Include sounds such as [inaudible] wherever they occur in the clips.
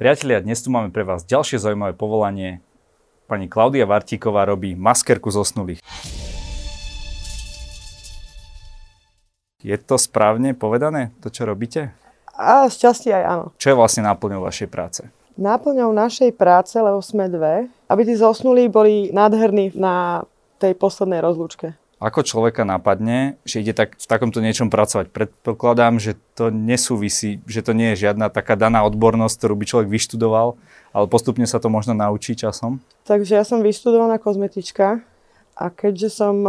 Priatelia, dnes tu máme pre vás ďalšie zaujímavé povolanie. Pani Klaudia Vartíková robí maskerku zosnulých. Je to správne povedané, to čo robíte? A šťastie aj áno. Čo je vlastne náplňou vašej práce? Náplňou našej práce, lebo sme dve, aby tí zosnulí boli nádherní na tej poslednej rozlúčke. Ako človeka napadne, že ide tak, v takomto niečom pracovať? Predpokladám, že to nesúvisí, že to nie je žiadna taká daná odbornosť, ktorú by človek vyštudoval, ale postupne sa to možno naučí časom. Takže ja som vyštudovaná kozmetička a keďže som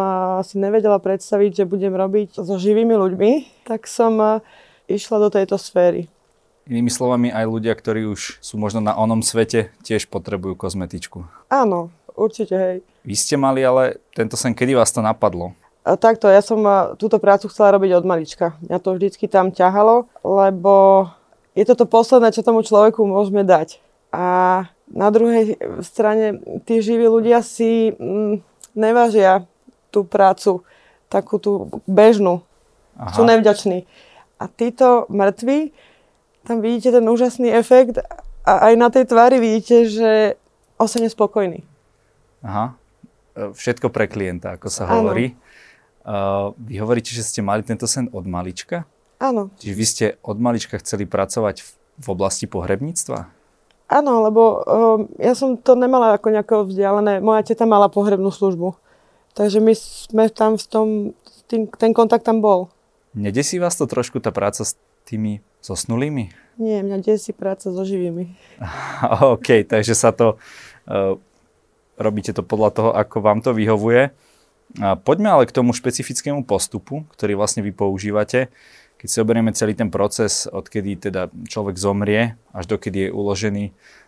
si nevedela predstaviť, že budem robiť so živými ľuďmi, tak som išla do tejto sféry. Inými slovami, aj ľudia, ktorí už sú možno na onom svete, tiež potrebujú kozmetičku. Áno, určite, hej. Vy ste mali ale tento sen, kedy vás to napadlo? A takto, ja som túto prácu chcela robiť od malička. Mňa to vždycky tam ťahalo, lebo je to to posledné, čo tomu človeku môžeme dať. A na druhej strane tí živí ľudia si mm, nevážia tú prácu, takú tú bežnú. Aha. Sú nevďační. A títo mŕtvi, tam vidíte ten úžasný efekt a aj na tej tvári vidíte, že osene spokojný. Aha. E, všetko pre klienta, ako sa hovorí. Uh, vy hovoríte, že ste mali tento sen od malička? Áno. Čiže vy ste od malička chceli pracovať v, v oblasti pohrebníctva? Áno, lebo um, ja som to nemala ako nejako vzdialené. Moja teta mala pohrebnú službu. Takže my sme tam v tom, tým, ten kontakt tam bol. Nedesí vás to trošku tá práca s tými zosnulými? Nie, mňa desí práca so živými. [laughs] OK, takže sa to uh, robíte to podľa toho, ako vám to vyhovuje. A poďme ale k tomu špecifickému postupu, ktorý vlastne vy používate. Keď si oberieme celý ten proces, odkedy teda človek zomrie, až dokedy je uložený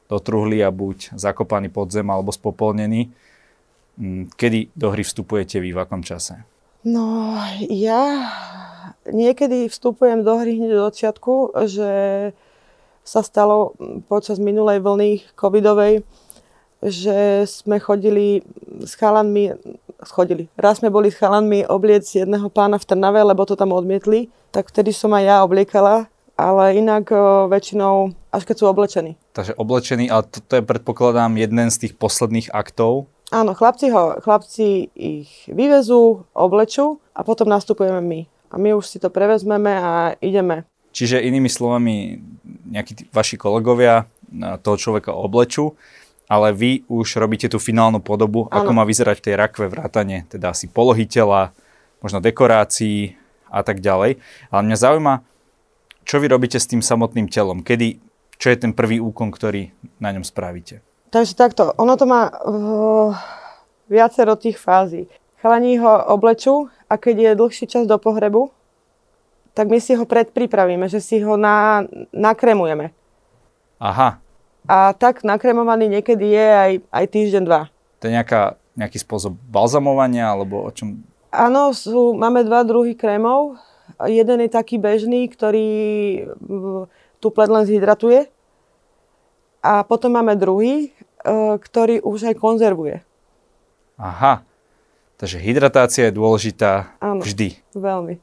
do truhly a buď zakopaný pod zem alebo spopolnený, kedy do hry vstupujete vy v akom čase? No, ja niekedy vstupujem do hry hneď do začiatku, že sa stalo počas minulej vlny covidovej, že sme chodili s chalanmi, schodili. Raz sme boli s chalanmi obliec jedného pána v Trnave, lebo to tam odmietli, tak vtedy som aj ja obliekala, ale inak o, väčšinou až keď sú oblečení. Takže oblečení, ale to, to je predpokladám jeden z tých posledných aktov. Áno, chlapci, ho, chlapci ich vyvezú, oblečú a potom nastupujeme my. A my už si to prevezmeme a ideme. Čiže inými slovami, nejakí tí, vaši kolegovia toho človeka oblečú ale vy už robíte tú finálnu podobu, ano. ako má vyzerať v tej rakve vrátane, teda asi polohy tela, možno dekorácií a tak ďalej. Ale mňa zaujíma, čo vy robíte s tým samotným telom? Kedy, čo je ten prvý úkon, ktorý na ňom spravíte? Takže takto, ono to má uh, viacero tých fází. Chalani ho oblečú a keď je dlhší čas do pohrebu, tak my si ho predpripravíme, že si ho na, nakremujeme. Aha, a tak nakremovaný niekedy je aj, aj týždeň, dva. To je nejaká, nejaký spôsob balzamovania, alebo o čom? Áno, sú, máme dva druhy krémov. Jeden je taký bežný, ktorý tú pled len zhydratuje. A potom máme druhý, e, ktorý už aj konzervuje. Aha, takže hydratácia je dôležitá Áno, vždy. veľmi.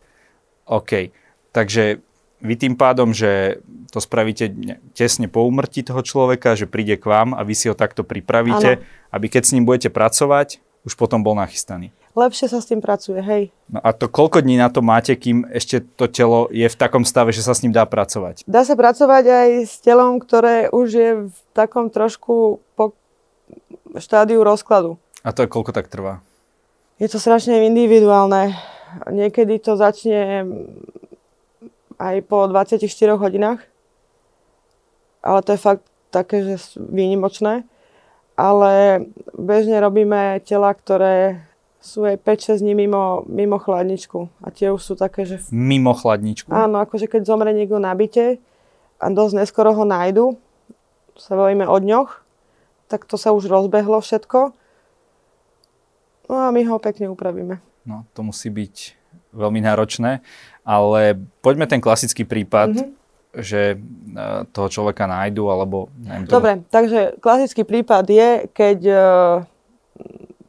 OK, takže vy tým pádom, že to spravíte tesne po úmrtí toho človeka, že príde k vám a vy si ho takto pripravíte, ano. aby keď s ním budete pracovať, už potom bol nachystaný. Lepšie sa s tým pracuje, hej. No a to koľko dní na to máte, kým ešte to telo je v takom stave, že sa s ním dá pracovať? Dá sa pracovať aj s telom, ktoré už je v takom trošku po štádiu rozkladu. A to je koľko tak trvá? Je to strašne individuálne. Niekedy to začne aj po 24 hodinách. Ale to je fakt také, že výnimočné. Ale bežne robíme tela, ktoré sú aj 5-6 dní mimo, mimo chladničku. A tie už sú také, že... Mimo chladničku? Áno, akože keď zomre niekto na byte a dosť neskoro ho nájdu, sa bavíme o dňoch, tak to sa už rozbehlo všetko. No a my ho pekne upravíme. No, to musí byť veľmi náročné. Ale poďme ten klasický prípad, mm-hmm. že e, toho človeka nájdu, alebo... Neviem, toho... Dobre, takže klasický prípad je, keď e,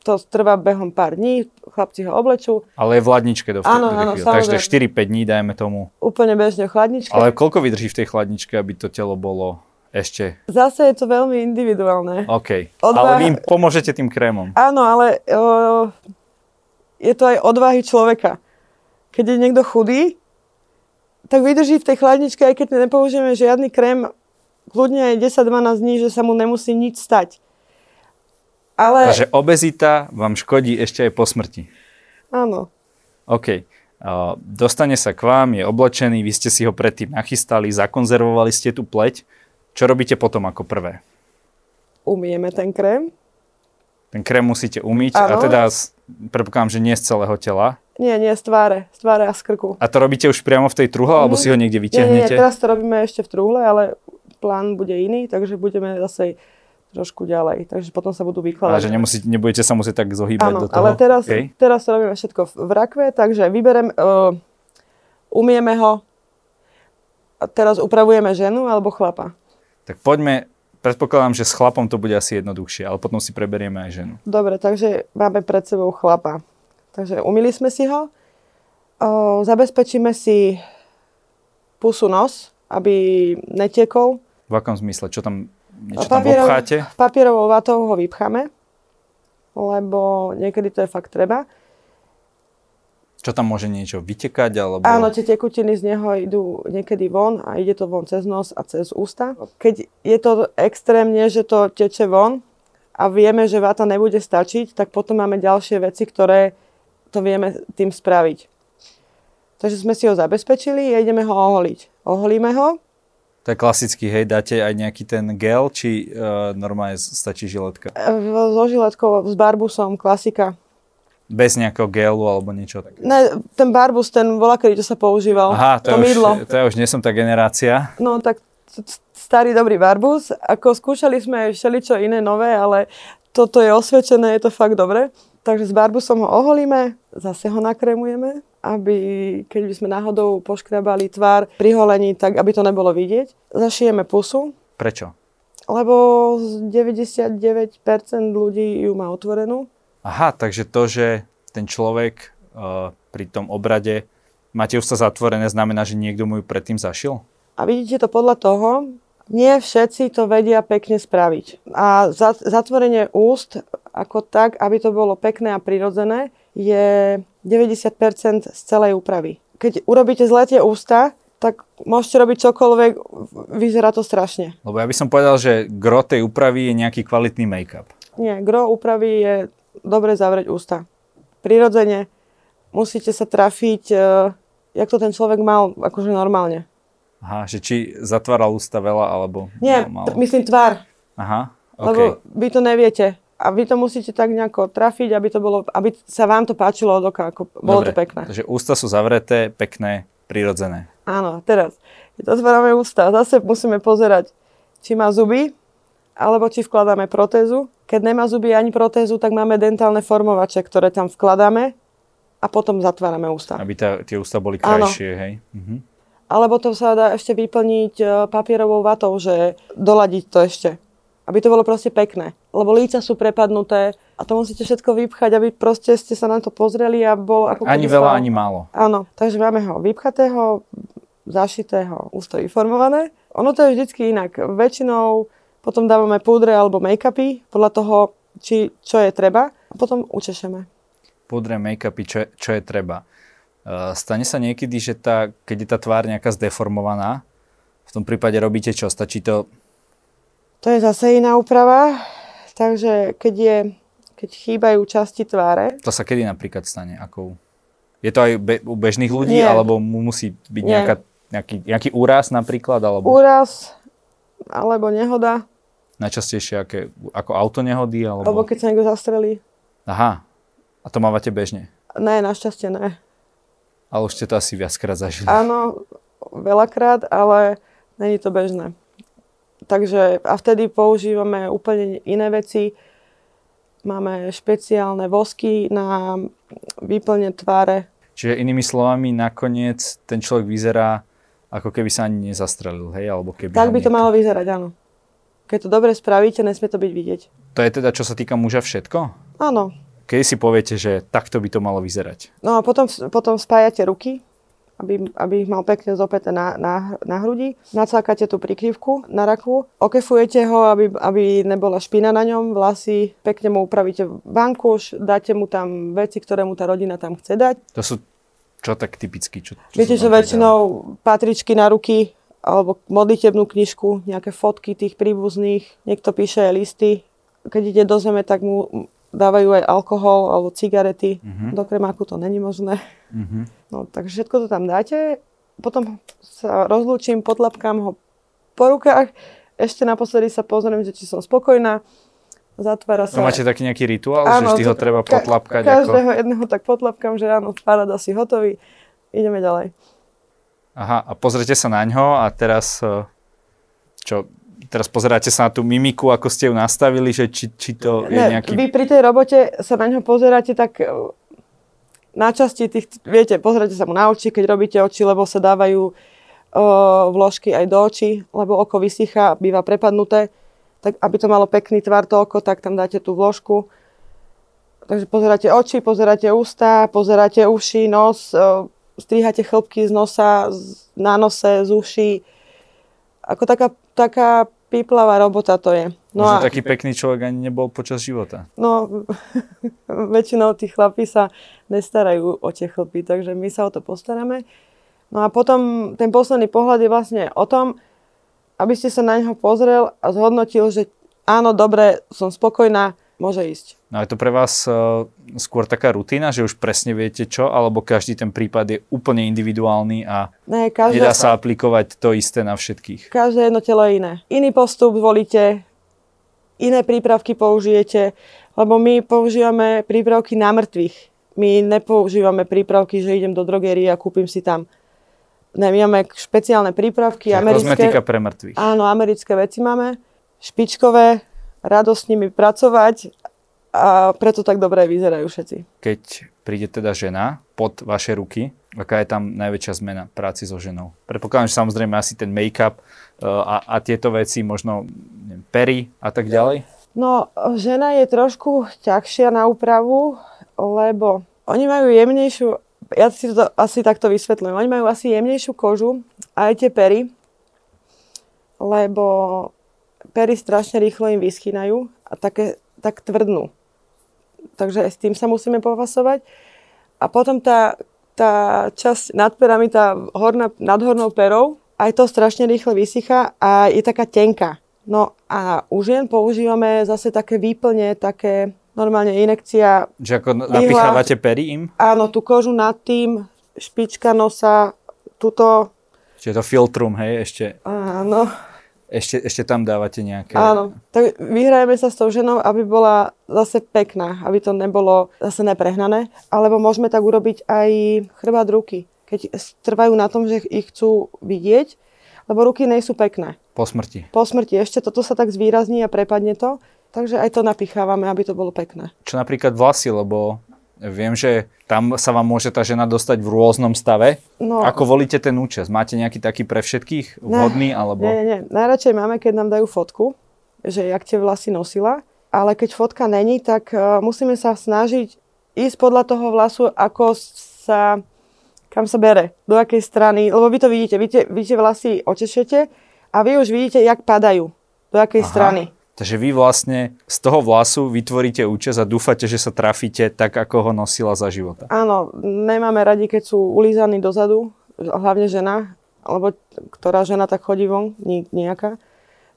to trvá behom pár dní, chlapci ho oblečú. Ale je v hladničke do áno, áno, Takže 4-5 dní dajme tomu. Úplne bežne v chladničke. Ale koľko vydrží v tej chladničke, aby to telo bolo Ešte. Zase je to veľmi individuálne. OK. Odvaha- Ale vy im pomôžete tým krémom. Áno, ale o, je to aj odvahy človeka. Keď je niekto chudý, tak vydrží v tej chladničke, aj keď nepoužijeme žiadny krém, kľudne aj 10-12 dní, že sa mu nemusí nič stať. Ale Takže obezita vám škodí ešte aj po smrti. áno, OK. Uh, dostane sa k vám, je oblečený, vy ste si ho predtým nachystali, zakonzervovali ste tú pleť. Čo robíte potom ako prvé? umieme ten krém. Ten krém musíte umyť a Áno. teda s- predpokladám, že nie z celého tela. Nie, nie, z tváre, z tváre a z krku. A to robíte už priamo v tej truhle, alebo si ho niekde Mhm. Nie, nie, vyťahnete? teraz to robíme ešte v trúhle, ale plán bude iný, takže budeme zase trošku ďalej. Takže potom sa budú A vykladať. že nemusí, nebudete sa musieť tak zohýbať Áno, do toho? ale teraz, OK? teraz to robíme všetko v, v rakve, takže vyberem, uh, umieme ho a teraz upravujeme ženu alebo chlapa. Tak poďme, predpokladám, že s chlapom to bude asi jednoduchšie, ale potom si preberieme aj ženu. Dobre, takže máme pred sebou chlapa. Takže umili sme si ho, zabezpečíme si pusu nos, aby netiekol. V akom zmysle? Čo tam, niečo tam obcháte? Papierovou vatou ho vypcháme, lebo niekedy to je fakt treba. Čo tam môže niečo vytekať? Alebo... Áno, tie tekutiny z neho idú niekedy von a ide to von cez nos a cez ústa. Keď je to extrémne, že to teče von a vieme, že vata nebude stačiť, tak potom máme ďalšie veci, ktoré to vieme tým spraviť. Takže sme si ho zabezpečili a ideme ho oholiť. Oholíme ho, To je klasický, hej, dáte aj nejaký ten gel, či uh, normálne stačí žiletka? e, so žiletkou, s barbusom, klasika. Bez nejakého gelu alebo niečo také? Ne, ten barbus, ten bola, kedy to sa používal. Aha, to, to ja mydlo. už, to ja už nie som tá generácia. No tak starý dobrý barbus. Ako skúšali sme všeličo iné nové, ale toto je osvedčené, je to fakt dobre. Takže s barbusom ho oholíme, zase ho nakrémujeme, aby keď by sme náhodou poškrabali tvár pri holení, tak aby to nebolo vidieť. Zašijeme pusu, Prečo? lebo z 99% ľudí ju má otvorenú. Aha, takže to, že ten človek uh, pri tom obrade máte ústa zatvorené, znamená, že niekto mu ju predtým zašil? A vidíte to podľa toho, nie všetci to vedia pekne spraviť. A za- zatvorenie úst ako tak, aby to bolo pekné a prirodzené, je 90% z celej úpravy. Keď urobíte zle tie ústa, tak môžete robiť čokoľvek, vyzerá to strašne. Lebo ja by som povedal, že gro tej úpravy je nejaký kvalitný make-up. Nie, gro úpravy je dobre zavrieť ústa. Prirodzene musíte sa trafiť, e, jak to ten človek mal, akože normálne. Aha, že či zatváral ústa veľa, alebo Nie, málo. t- myslím tvár. Aha, OK. Lebo vy to neviete. A vy to musíte tak nejako trafiť, aby, to bolo, aby sa vám to páčilo od oka, ako bolo Dobre, to pekné. Takže ústa sú zavreté, pekné, prirodzené. Áno, teraz, keď otvárame ústa, zase musíme pozerať, či má zuby, alebo či vkladáme protézu. Keď nemá zuby ani protézu, tak máme dentálne formovače, ktoré tam vkladáme a potom zatvárame ústa. Aby tá, tie ústa boli Áno. krajšie, hej? Mhm. Alebo to sa dá ešte vyplniť e, papierovou vatou, že doladiť to ešte. Aby to bolo proste pekné. Lebo líca sú prepadnuté a to musíte všetko vypchať, aby proste ste sa na to pozreli a bol ako Ani veľa, ani málo. Áno, takže máme ho vypchatého, zašitého, ústo vyformované. Ono to je vždycky inak. Väčšinou potom dávame púdre alebo make-upy podľa toho, či, čo je treba a potom učešeme. Pudre, make-upy, čo, čo je treba. Uh, stane sa niekedy, že tá, keď je tá tvár nejaká zdeformovaná, v tom prípade robíte čo? Stačí to... To je zase iná úprava, takže keď, je, keď chýbajú časti tváre, To sa kedy napríklad stane? Akou? Je to aj be, u bežných ľudí, Nie. alebo mu musí byť Nie. nejaká, nejaký, nejaký úraz napríklad? Alebo úraz alebo nehoda, najčastejšie aké, ako autonehody? Alebo... alebo keď sa niekto zastrelí. Aha, a to mávate bežne. Ne, našťastie ne. Ale už ste to asi viackrát zažili. Áno, veľakrát, ale není to bežné. Takže a vtedy používame úplne iné veci. Máme špeciálne vosky na výplne tváre. Čiže inými slovami, nakoniec ten človek vyzerá, ako keby sa ani nezastrelil, hej? Alebo keby Tak by to niekto- malo vyzerať, áno. Keď to dobre spravíte, nesmie to byť vidieť. To je teda, čo sa týka muža všetko? Áno. Kedy si poviete, že takto by to malo vyzerať? No a potom, potom spájate ruky, aby, aby ich mal pekne zopäté na, na, na hrudi. Nacákate tú prikryvku na raku, okefujete ho, aby, aby nebola špina na ňom, vlasy, pekne mu upravíte vankuš, dáte mu tam veci, ktoré mu tá rodina tam chce dať. To sú čo tak typicky? Čo, čo Viete, že väčšinou patričky na ruky, alebo modlitebnú knižku, nejaké fotky tých príbuzných, niekto píše listy. Keď ide do zeme, tak mu dávajú aj alkohol alebo cigarety. Uh-huh. Do kremáku to není možné. Uh-huh. No, takže všetko to tam dáte. Potom sa rozlúčim, potlapkám ho po rukách. Ešte naposledy sa pozriem, že či som spokojná. Zatvára sa... No máte taký nejaký rituál, áno, že vždy ho treba potlapkať? Ka- každého ako... jedného tak potlapkám, že áno, paráda si hotový. Ideme ďalej. Aha, a pozrite sa na ňo a teraz e, čo, teraz pozeráte sa na tú mimiku, ako ste ju nastavili, že či, či to je ne, nejaký... Vy pri tej robote sa na ňo pozeráte tak e, na časti tých, viete, pozeráte sa mu na oči, keď robíte oči, lebo sa dávajú o, e, vložky aj do očí, lebo oko vysychá, býva prepadnuté tak aby to malo pekný tvar to oko, tak tam dáte tú vložku. Takže pozeráte oči, pozeráte ústa, pozeráte uši, nos, strihate chlopky z nosa, na nose, z uší. Ako taká, taká píplavá robota to je. No Možno a, taký pekný človek ani nebol počas života. No, [laughs] väčšinou tí chlapí sa nestarajú o tie chlpy, takže my sa o to postaráme. No a potom ten posledný pohľad je vlastne o tom, aby ste sa na neho pozrel a zhodnotil, že áno, dobre, som spokojná, môže ísť. No je to pre vás uh, skôr taká rutina, že už presne viete čo, alebo každý ten prípad je úplne individuálny a ne, nedá sa aplikovať to isté na všetkých? Každé jedno telo je iné. Iný postup volíte, iné prípravky použijete, lebo my používame prípravky na mŕtvych. My nepoužívame prípravky, že idem do drogerie a kúpim si tam Ne, my máme špeciálne prípravky. Americké, kozmetika pre mŕtvych. Áno, americké veci máme. Špičkové, radosť s nimi pracovať a preto tak dobre vyzerajú všetci. Keď príde teda žena pod vaše ruky, aká je tam najväčšia zmena práci so ženou? Predpokladám, že samozrejme asi ten make-up uh, a, a tieto veci, možno neviem, pery a tak ďalej? No, žena je trošku ťažšia na úpravu, lebo oni majú jemnejšiu ja si to asi takto vysvetľujem. Oni majú asi jemnejšiu kožu, aj tie pery, lebo pery strašne rýchlo im vyschýnajú a také, tak tvrdnú. Takže s tým sa musíme povasovať. A potom tá, tá časť nad perami, tá horná, nad hornou perou, aj to strašne rýchle vysychá a je taká tenká. No a u žien používame zase také výplne, také normálne inekcia. Že ako napichávate pery im? Áno, tú kožu nad tým, špička nosa, tuto. Čiže to filtrum, hej, ešte. Áno. Ešte, ešte tam dávate nejaké... Áno, tak vyhrajeme sa s tou ženou, aby bola zase pekná, aby to nebolo zase neprehnané, alebo môžeme tak urobiť aj chrbát ruky, keď trvajú na tom, že ich chcú vidieť, lebo ruky nie sú pekné. Po smrti. Po smrti, ešte toto sa tak zvýrazní a prepadne to, Takže aj to napichávame, aby to bolo pekné. Čo napríklad vlasy, lebo viem, že tam sa vám môže tá žena dostať v rôznom stave. No, Ako volíte ten účes? Máte nejaký taký pre všetkých vhodný? Ne, alebo... Nie, nie, nie. Najradšej máme, keď nám dajú fotku, že jak tie vlasy nosila. Ale keď fotka není, tak uh, musíme sa snažiť ísť podľa toho vlasu, ako sa, kam sa bere, do akej strany. Lebo vy to vidíte, vy tie, vy tie vlasy očešete a vy už vidíte, jak padajú, do akej Aha. strany. Takže vy vlastne z toho vlasu vytvoríte účes a dúfate, že sa trafíte tak, ako ho nosila za života. Áno, nemáme radi, keď sú ulízaní dozadu, hlavne žena, alebo ktorá žena tak chodí von, nejaká.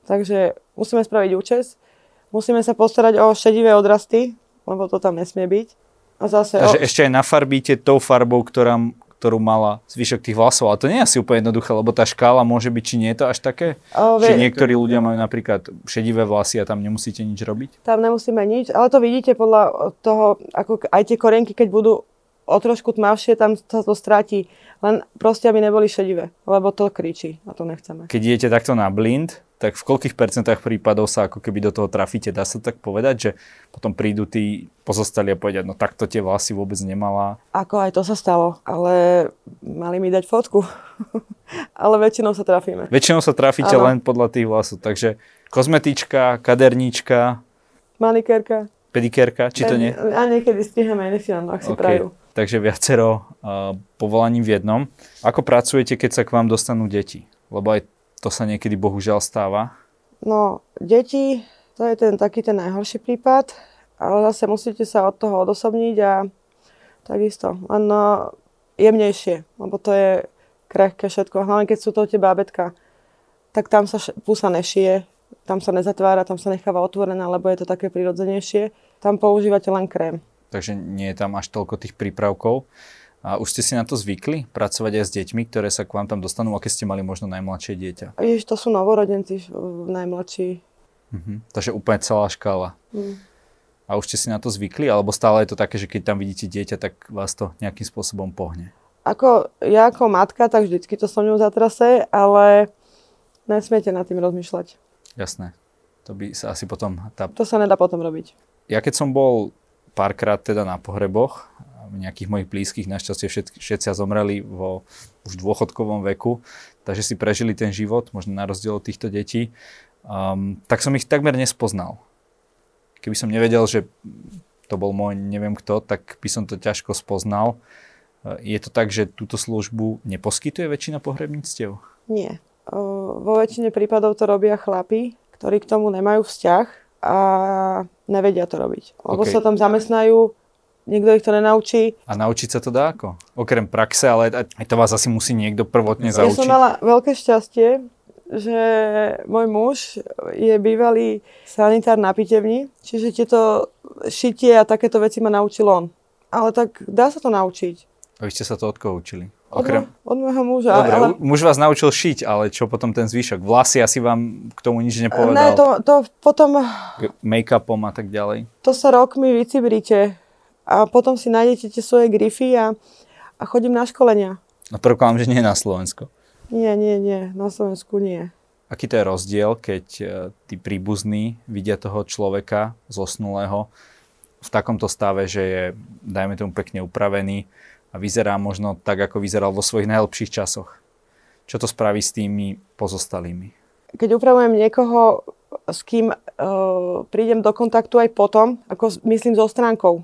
Takže musíme spraviť účes, musíme sa postarať o šedivé odrasty, lebo to tam nesmie byť. A zase Takže o... ešte aj nafarbíte tou farbou, ktorá, ktorú mala zvyšok tých vlasov. Ale to nie je asi úplne jednoduché, lebo tá škála môže byť, či nie je to až také? O, či niektorí ľudia majú napríklad šedivé vlasy a tam nemusíte nič robiť? Tam nemusíme nič, ale to vidíte podľa toho, ako aj tie korenky, keď budú o trošku tmavšie, tam sa to stráti. Len proste, aby neboli šedivé, lebo to kričí a to nechceme. Keď idete takto na blind, tak v koľkých percentách prípadov sa ako keby do toho trafíte? Dá sa tak povedať, že potom prídu tí pozostali a povedať, no takto tie vlasy vôbec nemala. Ako aj to sa stalo, ale mali mi dať fotku. [laughs] ale väčšinou sa trafíme. Väčšinou sa trafíte ano. len podľa tých vlasov, takže kozmetička, kaderníčka. Manikérka. Pedikérka, či to nie? A niekedy strihame aj ak si okay. prajú. Takže viacero uh, povolaní v jednom. Ako pracujete, keď sa k vám dostanú deti? Lebo aj to sa niekedy bohužiaľ stáva. No, deti, to je ten taký ten najhorší prípad, ale zase musíte sa od toho odosobniť a takisto, len no, jemnejšie, lebo to je krehké všetko, hlavne keď sú to tie bábetka, tak tam sa pusa nešije, tam sa nezatvára, tam sa necháva otvorená, lebo je to také prirodzenejšie. Tam používate len krém. Takže nie je tam až toľko tých prípravkov. A už ste si na to zvykli, pracovať aj s deťmi, ktoré sa k vám tam dostanú, aké ste mali možno najmladšie dieťa? Ježiš, to sú novorodenci najmladší. Mhm. Takže úplne celá škála. Mhm. A už ste si na to zvykli, alebo stále je to také, že keď tam vidíte dieťa, tak vás to nejakým spôsobom pohne? Ako, ja ako matka, tak vždycky to so mnou zatrase, ale nesmiete nad tým rozmýšľať. Jasné. To by sa asi potom... Tá... To sa nedá potom robiť. Ja keď som bol párkrát teda na pohreboch, nejakých mojich blízkych, našťastie všetci, všetci zomreli vo už dôchodkovom veku, takže si prežili ten život, možno na rozdiel od týchto detí, um, tak som ich takmer nespoznal. Keby som nevedel, že to bol môj neviem kto, tak by som to ťažko spoznal. Je to tak, že túto službu neposkytuje väčšina pohrebníctiev? Nie vo väčšine prípadov to robia chlapi, ktorí k tomu nemajú vzťah a nevedia to robiť. Lebo okay. sa tam zamestnajú, nikto ich to nenaučí. A naučiť sa to dá ako? Okrem praxe, ale aj to vás asi musí niekto prvotne zaučiť. Ja som mala veľké šťastie, že môj muž je bývalý sanitár na pitevni, čiže tieto šitie a takéto veci ma naučil on. Ale tak dá sa to naučiť. A vy ste sa to od koho učili? Okrem... Od, môjho muža. Dobre, ale... muž vás naučil šiť, ale čo potom ten zvyšok? Vlasy asi vám k tomu nič nepovedal? Ne, to, to potom... Make-upom a tak ďalej? To sa rokmi vycibríte a potom si nájdete tie svoje grify a, a chodím na školenia. No prvkám, že nie na Slovensko. Nie, nie, nie, na Slovensku nie. Aký to je rozdiel, keď e, tí príbuzní vidia toho človeka zosnulého v takomto stave, že je, dajme tomu, pekne upravený, a vyzerá možno tak, ako vyzeral vo svojich najlepších časoch. Čo to spraví s tými pozostalými? Keď upravujem niekoho, s kým uh, prídem do kontaktu aj potom, ako myslím so stránkou.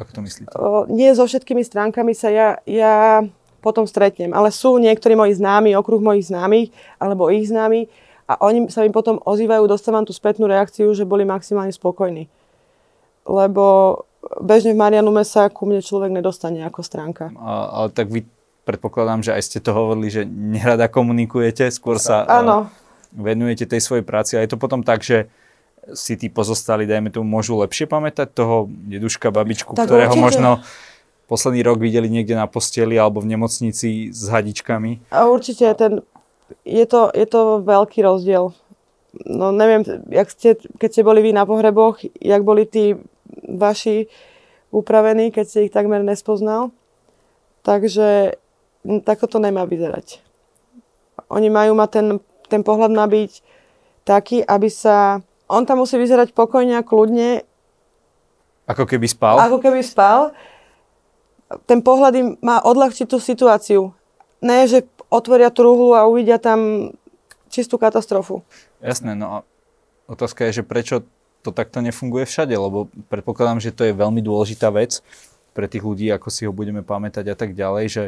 Ako to myslíte? Uh, nie so všetkými stránkami sa ja, ja potom stretnem, ale sú niektorí moji známi, okruh mojich známych, alebo ich známi a oni sa mi potom ozývajú, dostávam tú spätnú reakciu, že boli maximálne spokojní. Lebo bežne v Marianume sa ku mne človek nedostane ako stránka. A, ale tak vy predpokladám, že aj ste to hovorili, že nerada komunikujete, skôr sa Áno. venujete tej svojej práci a je to potom tak, že si tí pozostali, dajme tomu, môžu lepšie pamätať toho deduška, babičku, tak ktorého určite. možno posledný rok videli niekde na posteli alebo v nemocnici s hadičkami? A určite ten, je, to, je to veľký rozdiel. No neviem, jak ste, keď ste boli vy na pohreboch, jak boli tí vaši upravení, keď si ich takmer nespoznal. Takže takto to nemá vyzerať. Oni majú mať ten, ten pohľad má byť taký, aby sa... On tam musí vyzerať pokojne a kľudne. Ako keby spal? Ako keby spal. Ten pohľad im má odľahčiť tú situáciu. Ne, že otvoria truhlu a uvidia tam čistú katastrofu. Jasné, no a otázka je, že prečo to takto nefunguje všade, lebo predpokladám, že to je veľmi dôležitá vec pre tých ľudí, ako si ho budeme pamätať a tak ďalej, že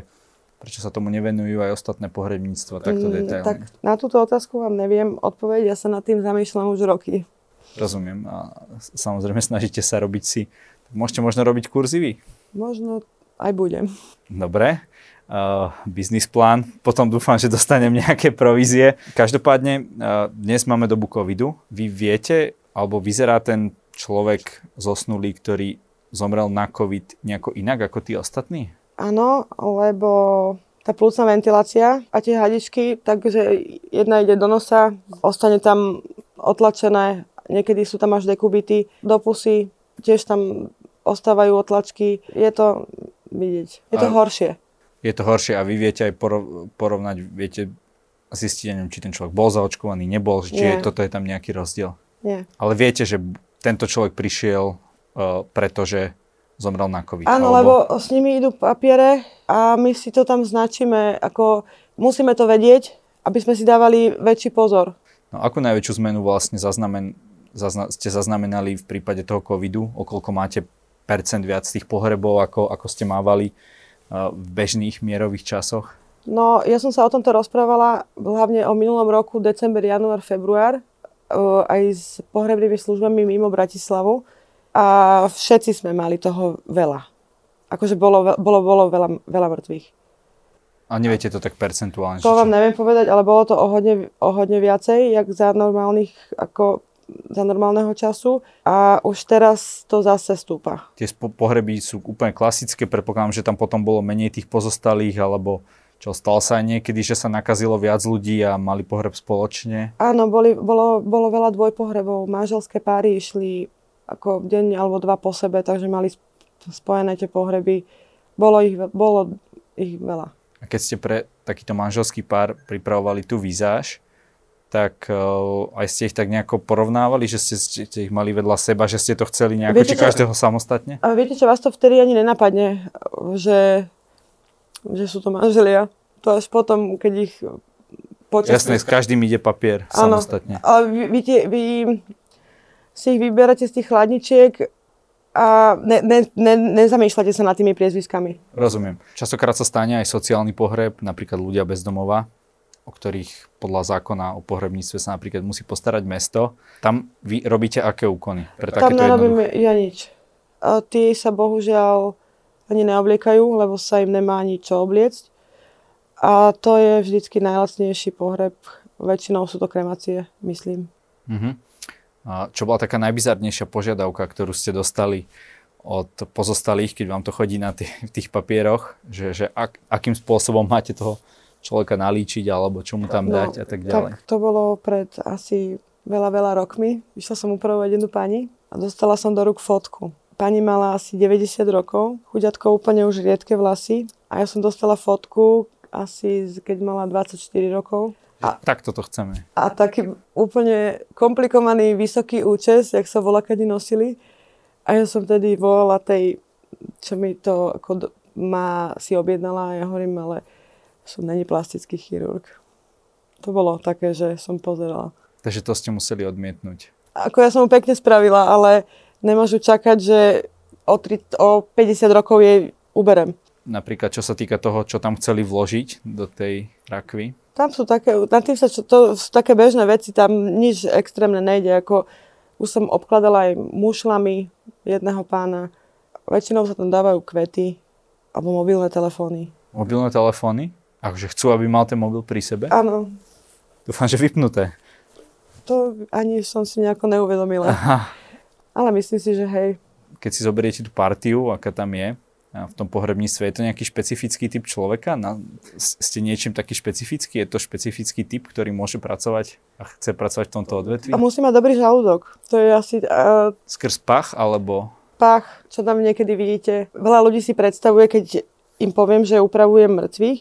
prečo sa tomu nevenujú aj ostatné pohrebníctva takto mm, detailne. Tak na túto otázku vám neviem odpovedať, ja sa nad tým zamýšľam už roky. Rozumiem a samozrejme snažíte sa robiť si, môžete možno robiť kurzy vy? Možno aj budem. Dobre, uh, biznis plán, potom dúfam, že dostanem nejaké provízie. Každopádne, uh, dnes máme dobu covidu. Vy viete, alebo vyzerá ten človek zosnulý, ktorý zomrel na COVID nejako inak ako tí ostatní? Áno, lebo tá plúcna ventilácia a tie hadičky, takže jedna ide do nosa, ostane tam otlačené, niekedy sú tam až dekubity, do pusy, tiež tam ostávajú otlačky. Je to vidieť. Je to a horšie. Je to horšie a vy viete aj porovnať, viete zistiť, neviem, či ten človek bol zaočkovaný, nebol, či je, toto je tam nejaký rozdiel. Nie. Ale viete, že tento človek prišiel, uh, pretože zomrel na COVID. Áno, alebo... lebo s nimi idú papiere a my si to tam značíme, ako musíme to vedieť, aby sme si dávali väčší pozor. No akú najväčšiu zmenu vlastne zaznamen, zazna, ste zaznamenali v prípade toho covidu, okolko máte percent viac tých pohrebov, ako, ako ste mávali uh, v bežných mierových časoch? No, ja som sa o tomto rozprávala hlavne o minulom roku, december, január, február, aj s pohrebnými službami mimo Bratislavu a všetci sme mali toho veľa. Akože bolo, bolo, bolo veľa, veľa mŕtvych. A neviete to tak percentuálne? To vám neviem povedať, ale bolo to o hodne, o hodne viacej, jak za normálnych, ako za normálneho času a už teraz to zase stúpa. Tie pohreby sú úplne klasické, predpokladám, že tam potom bolo menej tých pozostalých, alebo čo stalo sa aj niekedy, že sa nakazilo viac ľudí a mali pohreb spoločne? Áno, boli, bolo, bolo veľa dvojpohrebov. Manželské páry išli ako deň alebo dva po sebe, takže mali spojené tie pohreby. Bolo ich, bolo ich veľa. A keď ste pre takýto manželský pár pripravovali tú výzáž, tak uh, aj ste ich tak nejako porovnávali, že ste, ste ich mali vedľa seba, že ste to chceli nejako, viete, či každého samostatne? A viete čo, vás to vtedy ani nenapadne, že, že sú to manželia. To až potom, keď ich počas... Jasné, s každým ide papier ano, samostatne. Ale vy, vy, vy si ich vyberáte z tých chladničiek a ne, ne, ne, nezamýšľate sa nad tými priezviskami. Rozumiem. Častokrát sa stane aj sociálny pohreb, napríklad ľudia bez domova, o ktorých podľa zákona o pohrebníctve sa napríklad musí postarať mesto. Tam vy robíte aké úkony? Pre Tam nerobím ja nič. A tí sa bohužiaľ ani neobliekajú, lebo sa im nemá ani čo obliecť. A to je vždycky najlacnejší pohreb. Väčšinou sú to kremácie, myslím. Uh-huh. A čo bola taká najbizarnejšia požiadavka, ktorú ste dostali od pozostalých, keď vám to chodí na tých, tých papieroch, že, že ak, akým spôsobom máte toho človeka nalíčiť alebo čo mu tam no, dať a tak ďalej. Tak to bolo pred asi veľa, veľa rokmi. Išla som upravovať jednu pani a dostala som do rúk fotku. Pani mala asi 90 rokov, chuďatko úplne už riedke vlasy a ja som dostala fotku asi keď mala 24 rokov a, tak toto chceme. A taký úplne komplikovaný vysoký účes, jak sa volá, kedy nosili. A ja som tedy volala tej, čo mi to ako má si objednala a ja hovorím, ale som není plastický chirurg. To bolo také, že som pozerala. Takže to ste museli odmietnúť. Ako ja som mu pekne spravila, ale nemôžu čakať, že o, 3, o 50 rokov jej uberem. Napríklad, čo sa týka toho, čo tam chceli vložiť do tej rakvy? Tam sú také, na tým sa, čo, to sú také bežné veci, tam nič extrémne nejde, ako už som obkladala aj mušlami jedného pána. Väčšinou sa tam dávajú kvety alebo mobilné telefóny. Mobilné telefóny? Akože chcú, aby mal ten mobil pri sebe? Áno. Dúfam, že vypnuté. To ani som si nejako neuvedomila. Aha. Ale myslím si, že hej. Keď si zoberiete tú partiu, aká tam je, v tom pohrebníctve? Je to nejaký špecifický typ človeka? Na, ste niečím taký špecifický? Je to špecifický typ, ktorý môže pracovať a chce pracovať v tomto odvetví? A musí mať dobrý žalúdok. To je asi... Uh, Skrz pach alebo... Pach, čo tam niekedy vidíte. Veľa ľudí si predstavuje, keď im poviem, že upravujem mŕtvych,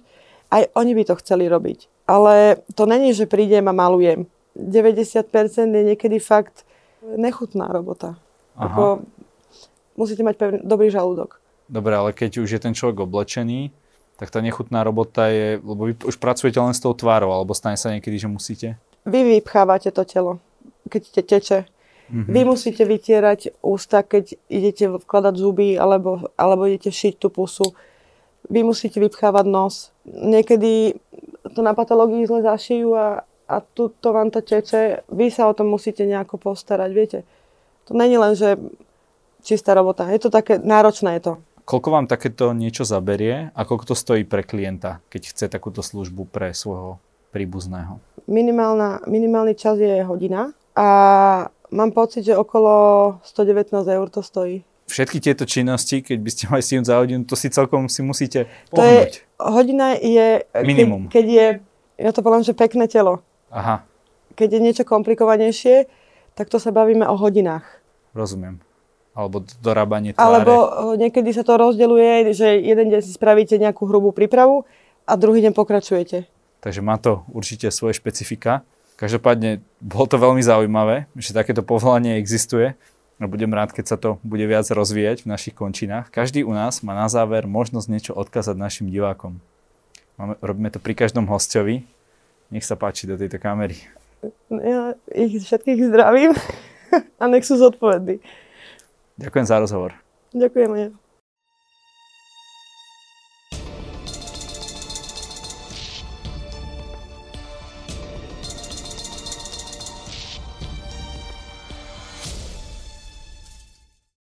aj oni by to chceli robiť. Ale to není, že prídem a malujem. 90% je niekedy fakt nechutná robota. Ako, musíte mať pevný, dobrý žalúdok. Dobre, ale keď už je ten človek oblečený, tak tá nechutná robota je, lebo vy už pracujete len s tou tvárou, alebo stane sa niekedy, že musíte? Vy vypchávate to telo, keď te teče. Mm-hmm. Vy musíte vytierať ústa, keď idete vkladať zuby, alebo, alebo idete šiť tú pusu. Vy musíte vypchávať nos. Niekedy to na patológii zle zašijú a, a tu to vám to teče. Vy sa o tom musíte nejako postarať, viete. To není len, že čistá robota. Je to také, náročné je to. Koľko vám takéto niečo zaberie a koľko to stojí pre klienta, keď chce takúto službu pre svojho príbuzného? Minimálna, minimálny čas je hodina a mám pocit, že okolo 119 eur to stojí. Všetky tieto činnosti, keď by ste mali si za hodinu, to si celkom si musíte pohnúť. To je, hodina je... Minimum. Keď, keď je, ja to volám, že pekné telo. Aha. Keď je niečo komplikovanejšie, tak to sa bavíme o hodinách. Rozumiem alebo dorábanie tváre. Alebo niekedy sa to rozdeľuje, že jeden deň si spravíte nejakú hrubú prípravu a druhý deň pokračujete. Takže má to určite svoje špecifika. Každopádne bolo to veľmi zaujímavé, že takéto povolanie existuje a budem rád, keď sa to bude viac rozvíjať v našich končinách. Každý u nás má na záver možnosť niečo odkázať našim divákom. Máme, robíme to pri každom hostovi. Nech sa páči do tejto kamery. Ja ich všetkých zdravím [laughs] a nech sú zodpovední. Ďakujem za rozhovor. Ďakujem.